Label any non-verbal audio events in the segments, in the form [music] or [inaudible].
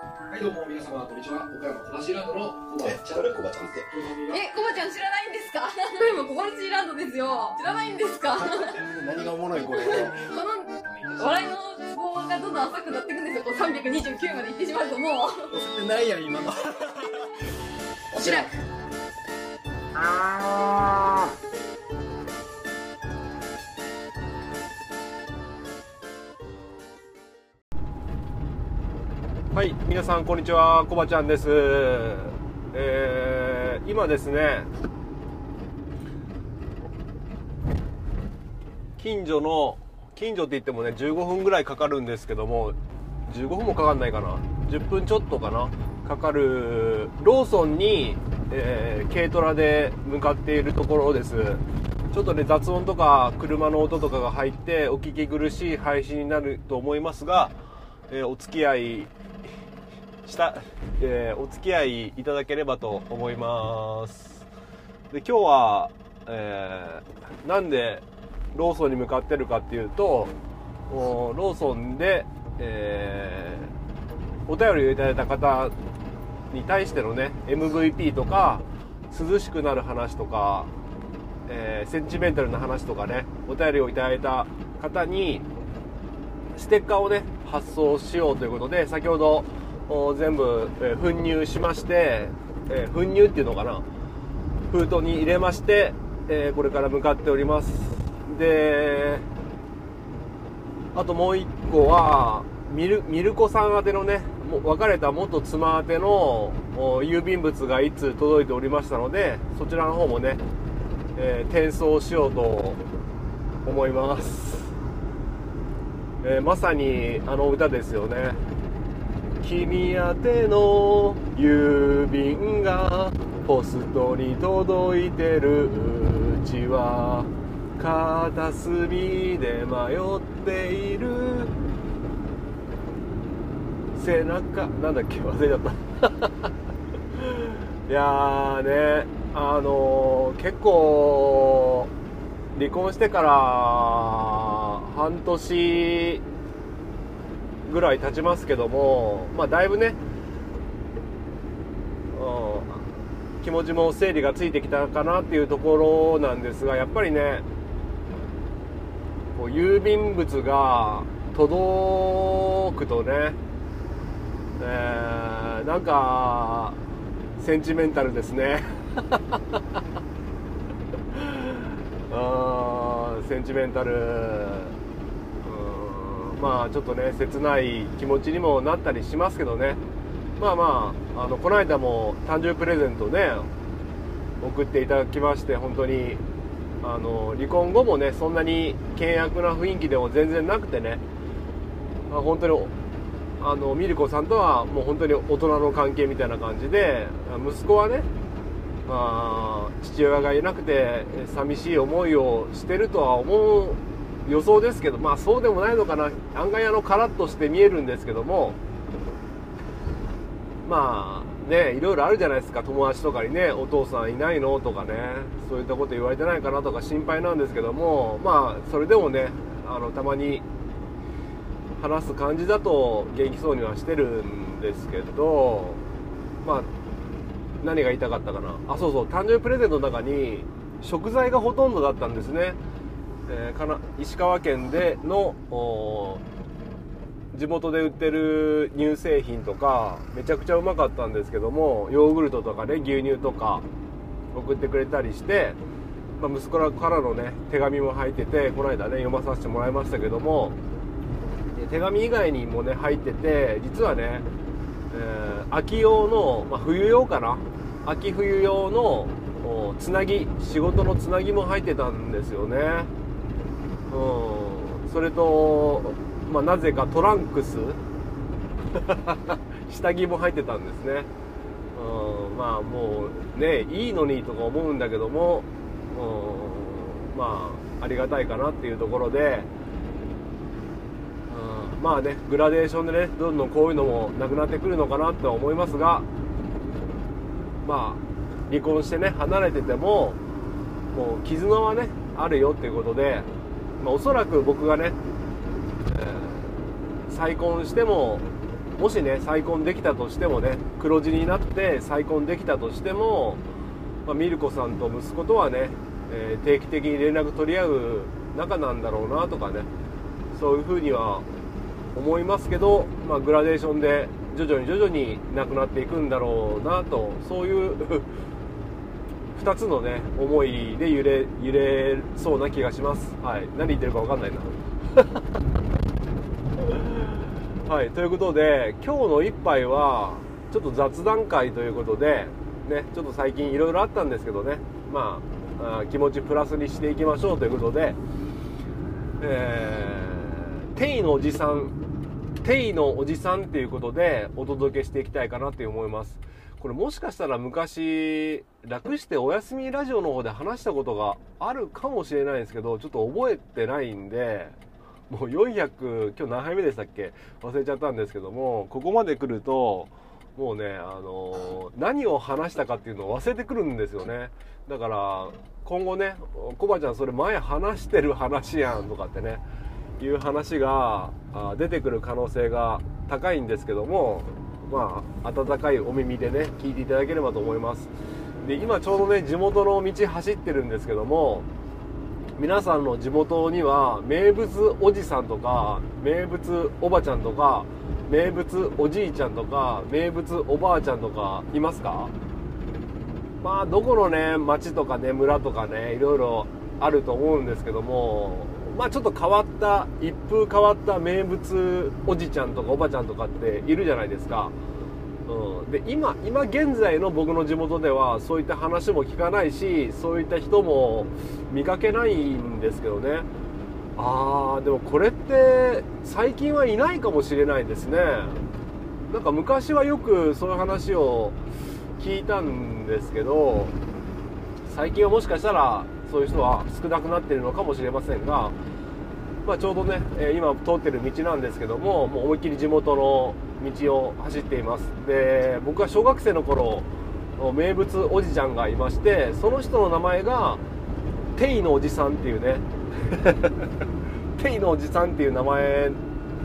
はい、どうも皆様、こんにちは。岡山小橋ランドのコバちゃん。誰コバちゃんってえ、コバちゃん知らないんですか？今 [laughs] コバチーランドですよ。知らないんですかこ何がおもろいこれの笑いのツボがどんどん浅くなっていくんですよ。こう329まで行ってしまうともう。押せてないやん今の [laughs] おしらく。はい、皆さんこんにちは、コバちゃんです。えー今ですね、近所の近所って言ってもね15分ぐらいかかるんですけども、15分もかかんないかな、10分ちょっとかなかかるローソンに、えー軽トラで向かっているところです。ちょっとね雑音とか車の音とかが入ってお聞き苦しい配信になると思いますが、えーお付き合いした、えーお付き合いいただければと思います。で今日は、えーなんでローソンに向かってるかっていうとおローソンで、えーお便りをいただいた方に対してのね MVP とか涼しくなる話とか、えーセンチメンタルな話とかねお便りをいただいた方にステッカーをね発送しようということで先ほど全部、え粉入しまして、え粉入っていうのかな。封筒に入れまして、えこれから向かっております。であともう一個はミルミルコさん宛てのね別れた元妻宛ての郵便物がいつ届いておりましたのでそちらの方もね、えー転送しようと思います。えーまさにあの歌ですよね「君宛ての郵便がポストに届いてるうちは片隅で迷っている」背中なんだっけ忘れちゃった。[laughs] いやーねあのー結構離婚してから半年ぐらい経ちますけどもまあだいぶね、気持ちも整理がついてきたかなっていうところなんですがやっぱりねこう郵便物が届くとね、えーなんかセンチメンタルですね。[laughs] センチメンタル。まあちょっとね切ない気持ちにもなったりしますけどね。まあまああのこの間も誕生日プレゼントね送っていただきまして本当にあの離婚後もねそんなに険悪な雰囲気でも全然なくてね、まあ、本当にあのミルコさんとはもう本当に大人の関係みたいな感じで息子はねまあ、父親がいなくて寂しい思いをしてるとは思う予想ですけど、まあそうでもないのかな、案外あのカラッとして見えるんですけども、まあね、いろいろあるじゃないですか、友達とかにね、お父さんいないのとかね、そういったこと言われてないかなとか心配なんですけども、まあそれでもね、あのたまに話す感じだと元気そうにはしてるんですけど、まあ何が言いたかったかな。あそうそう。誕生日プレゼントの中に食材がほとんどだったんですね、えーかな石川県での地元で売ってる乳製品とかめちゃくちゃうまかったんですけどもヨーグルトとかね牛乳とか送ってくれたりして、まあ、息子らからのね手紙も入っててこの間ね読まさせてもらいましたけども手紙以外にもね入ってて実はねえー秋用の、まあ、冬用かな秋冬用のつなぎ仕事のつなぎも入ってたんですよね。うん。それと、まあ、なぜかトランクス。[laughs] 下着も入ってたんですね。うん。まあもうねいいのにとか思うんだけどもうん。まあありがたいかなっていうところで。うん。まあねグラデーションでねどんどんこういうのもなくなってくるのかなとは思いますがまあ離婚してね離れててももう絆はねあるよっていうことで、まあ、おそらく僕がね、えー再婚してももしね再婚できたとしてもね黒字になって再婚できたとしても、まあ、ミルコさんと息子とはね、えー定期的に連絡取り合う仲なんだろうなとかねそういうふうには思いますけど、まあ、グラデーションで徐々に徐々になくなっていくんだろうなとそういう2つのね思いで揺れ揺れそうな気がします、はい、何言ってるか分かんないな。[laughs] はい。ということで今日の一杯はちょっと雑談会ということでねちょっと最近いろいろあったんですけどね。まああ気持ちプラスにしていきましょうということでえー、テイのおじさんテイのおじさんっていうことでお届けしていきたいかなって思います。これもしかしたら昔楽してお休みラジオの方で話したことがあるかもしれないんですけどちょっと覚えてないんでもう400今日何杯目でしたっけ？忘れちゃったんですけどもここまで来るともうね、あの何を話したかっていうのを忘れてくるんですよね。だから今後ねコバちゃんそれ前話してる話やんとかってねいう話が出てくる可能性が高いんですけどもまあ温かいお耳でね聞いていただければと思います。で今ちょうどね地元の道走ってるんですけども皆さんの地元には名物おじさんとか名物おばちゃんとか名物おじいちゃんとか名物おばあちゃんとかいますか？まあどこのね町とかね村とかねいろいろあると思うんですけどもまあちょっと変わった一風変わった名物おじちゃんとかおばちゃんとかっているじゃないですか、うん、で今今現在の僕の地元ではそういった話も聞かないしそういった人も見かけないんですけどね。あーでもこれって最近はいないかもしれないですね。なんか昔はよくそういう話を聞いたんですけど最近はもしかしたらそういう人は少なくなってるのかもしれませんが、まあ、ちょうどね、え今通ってる道なんですけどももう思いっきり地元の道を走っています。で僕は小学生の頃名物おじちゃんがいましてその人の名前がテイのおじさんっていうね。[laughs] テイのおじさんっていう名前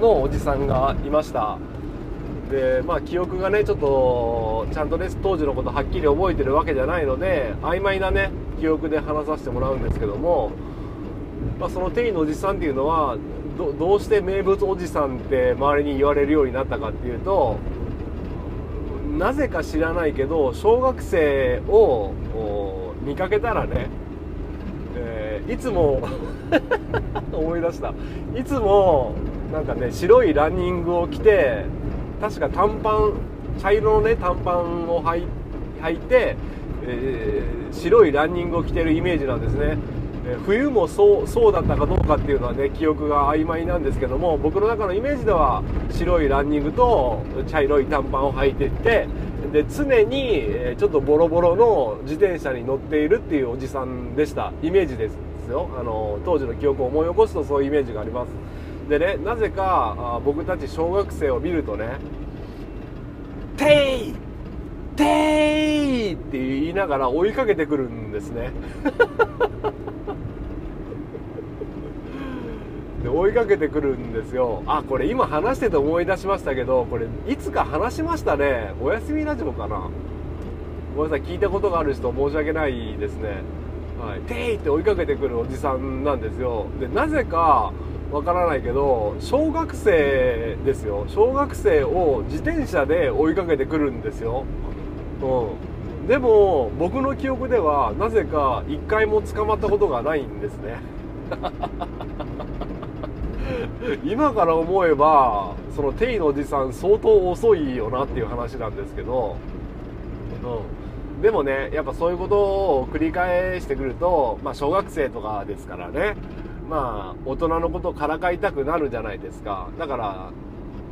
のおじさんがいました。でまあ記憶がねちょっとちゃんとね当時のことはっきり覚えてるわけじゃないので曖昧なね記憶で話させてもらうんですけども、まあ、そのテイのおじさんっていうのはどうして名物おじさんって周りに言われるようになったかっていうとなぜか知らないけど小学生を見かけたらね、えーいつも [laughs] 思い出した。いつもなんかね白いランニングを着て確か短パン茶色のね短パンを履いて、えー白いランニングを着てるイメージなんですね、冬もそうそうだったかどうかっていうのはね記憶が曖昧なんですけども僕の中のイメージでは白いランニングと茶色い短パンを履いてってで常にちょっとボロボロの自転車に乗っているっていうおじさんでした。イメージですよ。あの当時の記憶を思い起こすとそういうイメージがあります。でねなぜか僕たち小学生を見るとね「テイテイ!」って言いながら追いかけてくるんですね [laughs] で追いかけてくるんですよ。あこれ今話してて思い出しましたけどこれいつか話しましたね。おやすみラジオかな。ごめんなさい聞いたことがある人申し訳ないですね。はい、テイって追いかけてくるおじさんなんですよ。でなぜかわからないけど小学生ですよ。小学生を自転車で追いかけてくるんですよ、うん、でも僕の記憶ではなぜか一回も捕まったことがないんですね。[laughs] 今から思えばそのテイのおじさん相当遅いよなっていう話なんですけど、うん、でもねやっぱそういうことを繰り返してくると、まあ、小学生とかですからねまあ大人のことをからかいたくなるじゃないですかだから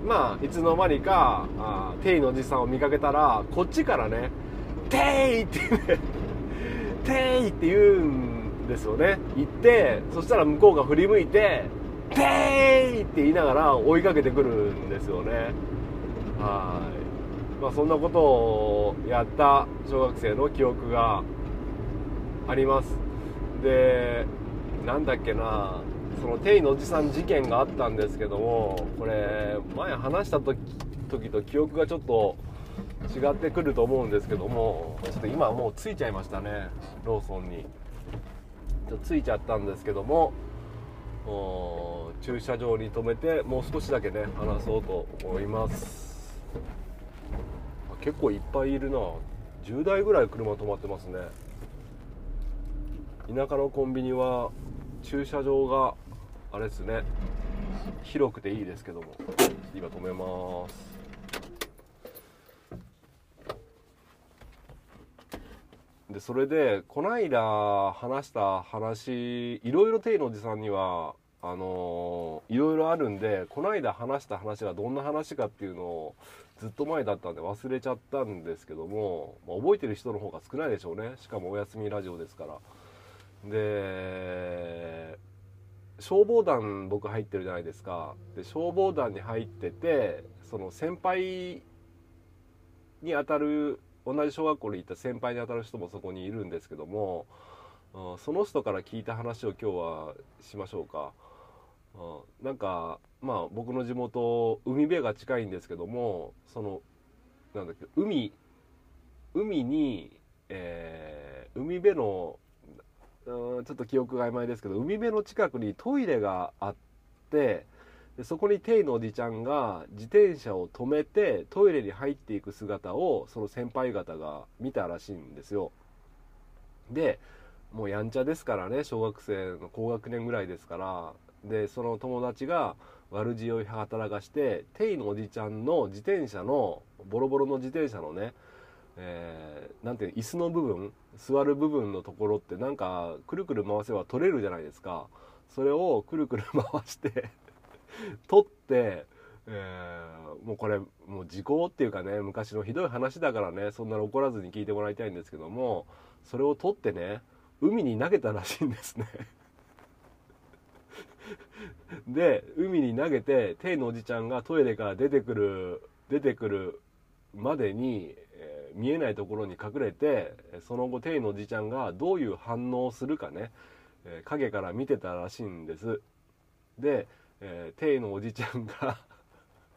まあいつの間にかあテイのおじさんを見かけたらこっちからね「テイ!」ってね「テイ!」って言うんですよね言ってそしたら向こうが振り向いて「テイ!」って言いながら追いかけてくるんですよね。はい。まあそんなことをやった小学生の記憶があります。でなんだっけな。そのテイのおじさん事件があったんですけどもこれ前話した時時と記憶がちょっと違ってくると思うんですけどもちょっと今もう着いちゃいましたね。ローソンに。ちょっと着いちゃったんですけども駐車場に停めてもう少しだけね話そうと思います。結構いっぱいいるな。10台ぐらい車止まってますね。田舎のコンビニは駐車場があれですね。広くていいですけども。今止めます。でそれでこの間話した話いろいろテイのおじさんにはあのいろいろあるんでこの間話した話がどんな話かっていうのをずっと前だったんで忘れちゃったんですけども、まあ、覚えてる人の方が少ないでしょうね。しかもお休みラジオですから。で消防団僕入ってるじゃないですか。で消防団に入っててその先輩に当たる同じ小学校に行った先輩に当たる人もそこにいるんですけどもその人から聞いた話を今日はしましょうか。うん。なんかまあ僕の地元海辺が近いんですけどもそのなんだっけ海海に、えー海辺のうんちょっと記憶が曖昧ですけど海辺の近くにトイレがあってでそこにテイのおじちゃんが自転車を止めてトイレに入っていく姿をその先輩方が見たらしいんですよ。でもうやんちゃですからね小学生の高学年ぐらいですから。でその友達が悪知恵を働かしてテイのおじちゃんの自転車のボロボロの自転車のねえーていうの椅子の部分座る部分のところってなんかくるくる回せば取れるじゃないですか。それをくるくる回して [laughs] 取って、えーもうこれもう時効っていうかね昔のひどい話だからねそんなの怒らずに聞いてもらいたいんですけどもそれを取ってね海に投げたらしいんですね。で海に投げてテイのおじちゃんがトイレから出てくる出てくるまでに、えー見えないところに隠れてその後テイのおじちゃんがどういう反応をするかね、えー影から見てたらしいんです。で、えーのおじちゃんが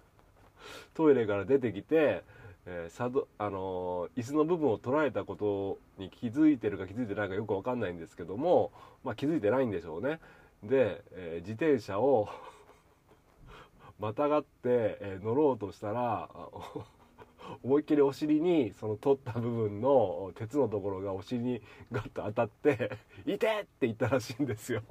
[laughs] トイレから出てきて、えーサドあのー椅子の部分を捉えたことに気づいてるか気づいてないかよくわかんないんですけども、まあ、気づいてないんでしょうね。で、えー自転車を [laughs] またがって、えー乗ろうとしたら [laughs] 思いっきりお尻にその取った部分の鉄のところがお尻にガッと当たって「[laughs] 痛て!」って言ったらしいんですよ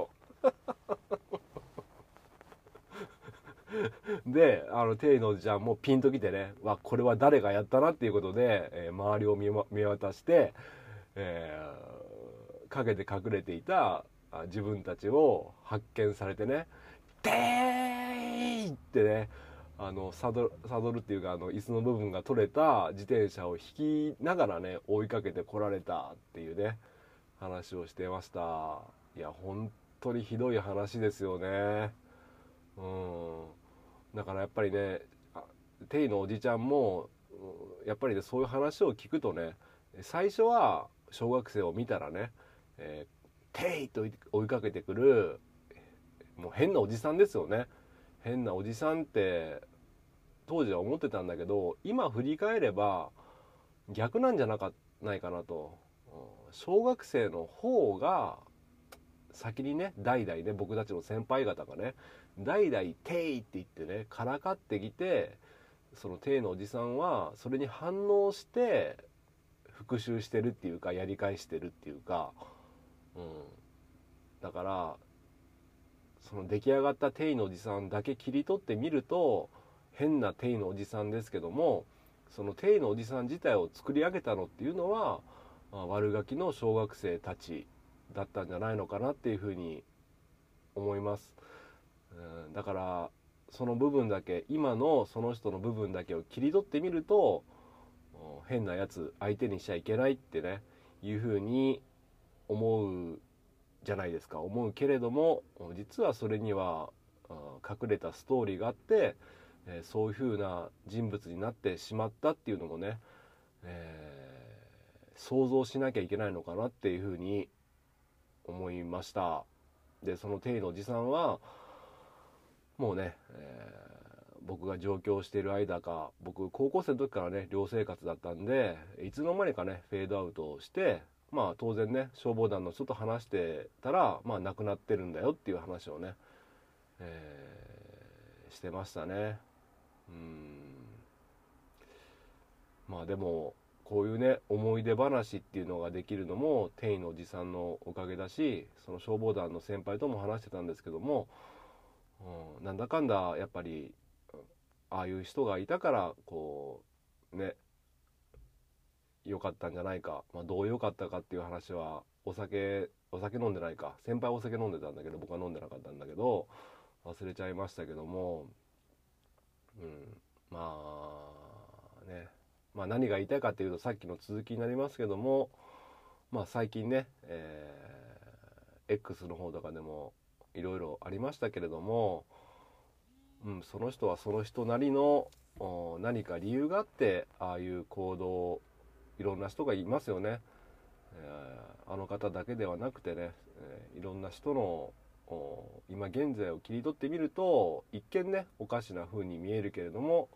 であのテイのじゃんもピンときてねわこれは誰がやったなっていうことで、えー周りを見渡して、えー陰で隠れていた自分たちを発見されてね「てーい!」ってねあのサドルっていうかあの椅子の部分が取れた自転車を引きながらね追いかけてこられたっていうね話をしてました。いや本当にひどい話ですよね。うん。だからやっぱりねテイのおじちゃんもやっぱりねそういう話を聞くとね最初は小学生を見たらね「えー、テイ!」と追いかけてくるもう変なおじさんですよね変なおじさんって当時は思ってたんだけど今振り返れば逆なんじゃなかないかなと小学生の方が先にね代々ね僕たちの先輩方がね代々「テイ!」って言ってねからかってきてそのテイのおじさんはそれに反応して復讐してるっていうかやり返してるっていうか、うん、だからその出来上がったテイのおじさんだけ切り取ってみると変なテイのおじさんですけどもそのテイのおじさん自体を作り上げたのっていうのは、まあ悪ガキの小学生たちだったんじゃないのかなっていうふうに思います。うんだからその部分だけ今のその人の部分だけを切り取ってみると変なやつ相手にしちゃいけないってねいうふうに思うじゃないですか。思うけれども実はそれには隠れたストーリーがあって、えそういうふうな人物になってしまったっていうのもね、えー想像しなきゃいけないのかなっていうふうに思いました。でそのテイのおじさんはもうね、えー僕が上京している間か僕高校生の時からね寮生活だったんでいつの間にかねフェードアウトしてまあ当然ね消防団の人と話してたらまあ亡くなってるんだよっていう話をね、えーしてましたね。うん。まあでもこういうね思い出話っていうのができるのも天意のおじさんのおかげだしその消防団の先輩とも話してたんですけども、うん、なんだかんだやっぱりああいう人がいたからこうね良かったんじゃないか、まあ、どう良かったかっていう話はお酒お酒飲んでないか。先輩お酒飲んでたんだけど僕は飲んでなかったんだけど忘れちゃいましたけども、うん、まあね。まあ、何が言いたいかっていうとさっきの続きになりますけども、まあ、最近ね、えー X の方とかでもいろいろありましたけれども、うん、その人はその人なりの何か理由があってああいう行動いろんな人がいますよね、あの方だけではなくてね、えいろんな人の今現在を切り取ってみると一見ねおかしな風に見えるけれども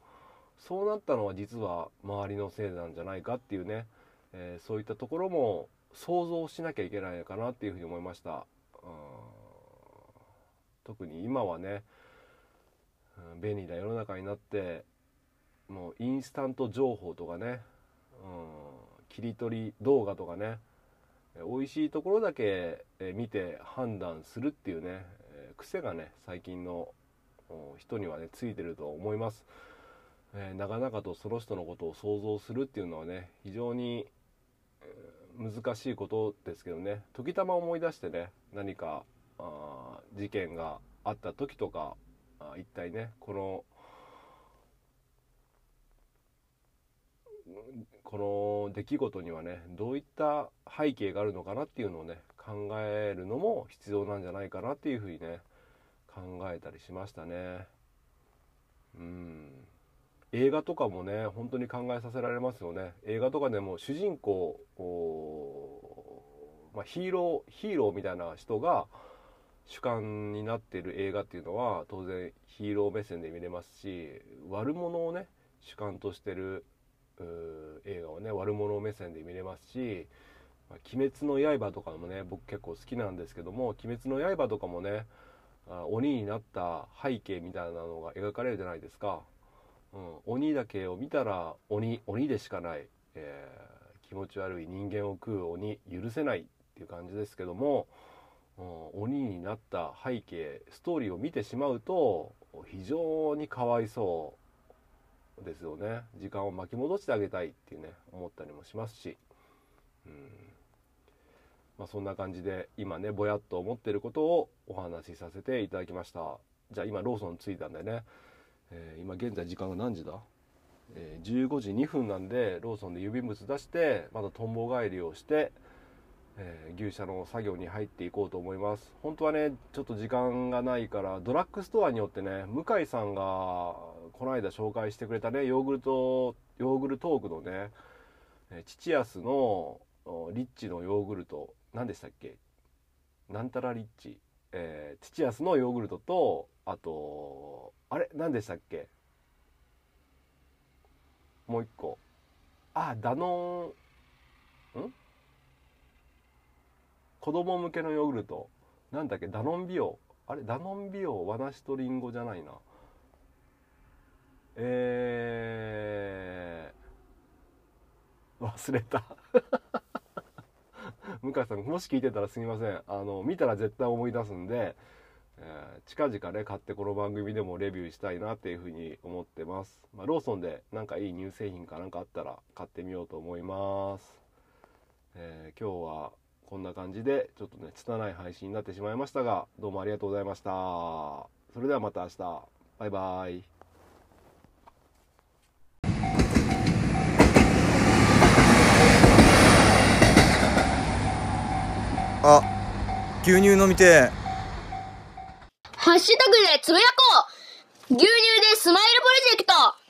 そうなったのは実は周りのせいなんじゃないかっていうね、えーそういったところも想像しなきゃいけないのかなっていうふうに思いました。特に今はね、便利な世の中になってもうインスタント情報とかね、うん、切り取り動画とかね美味しいところだけ見て判断するっていうね、癖がね最近の人にはねついてると思います。えー長々とその人のことを想像するっていうのはね非常に、難しいことですけどね時たま思い出してね何かあ事件があった時とか一体ねこのこの出来事にはねどういった背景があるのかなっていうのをね考えるのも必要なんじゃないかなっていうふうにね考えたりしましたね。うん映画とかもね本当に考えさせられますよね映画とかでも主人公おーまあ、ヒーローヒーローみたいな人が主観になってる映画っていうのは当然ヒーロー目線で見れますし悪者をね主観としてる映画はね悪者目線で見れますし「まあ鬼滅の刃」とかもね僕結構好きなんですけども「鬼滅の刃」とかもねあ鬼になった背景みたいなのが描かれるじゃないですか。うん、鬼だけを見たら鬼鬼でしかない、えー気持ち悪い人間を食う鬼許せないっていう感じですけども、うん鬼になった背景ストーリーを見てしまうと非常にかわいそうですよね。時間を巻き戻してあげたいっていうね思ったりもしますし、うん。まあ、そんな感じで今ねぼやっと思ってることをお話しさせていただきました。じゃあ今ローソン着いたんでね。えー今現在時間が何時だ、えー15時2分なんでローソンで郵便物出してまたとんぼ返りをして、えー牛舎の作業に入っていこうと思います。本当はねちょっと時間がないからドラッグストアによってね向井さんがこの間紹介してくれたねヨーグルトヨーグルトークのね父安のリッチのヨーグルト何でしたっけ？なんたらリッチ。えー、父安のヨーグルトとあとあれ？何でしたっけ？もう一個。あダノンん？子供向けのヨーグルト。なんだっけ？ダノンビオ。あれ？ダノンビオ和梨とリンゴじゃないな。えー、忘れた。[laughs] 向井さんもし聞いてたらすみません。あの見たら絶対思い出すんで、えー近々ね買ってこの番組でもレビューしたいなっていうふうに思ってます、まあ、ローソンでなんかいい乳製品かなんかあったら買ってみようと思います、えー今日はこんな感じでちょっとね拙い配信になってしまいましたがどうもありがとうございました。それではまた明日。バイバイ。あ牛乳飲みてハッシュタグでつぶやこう。牛乳でスマイルプロジェクト。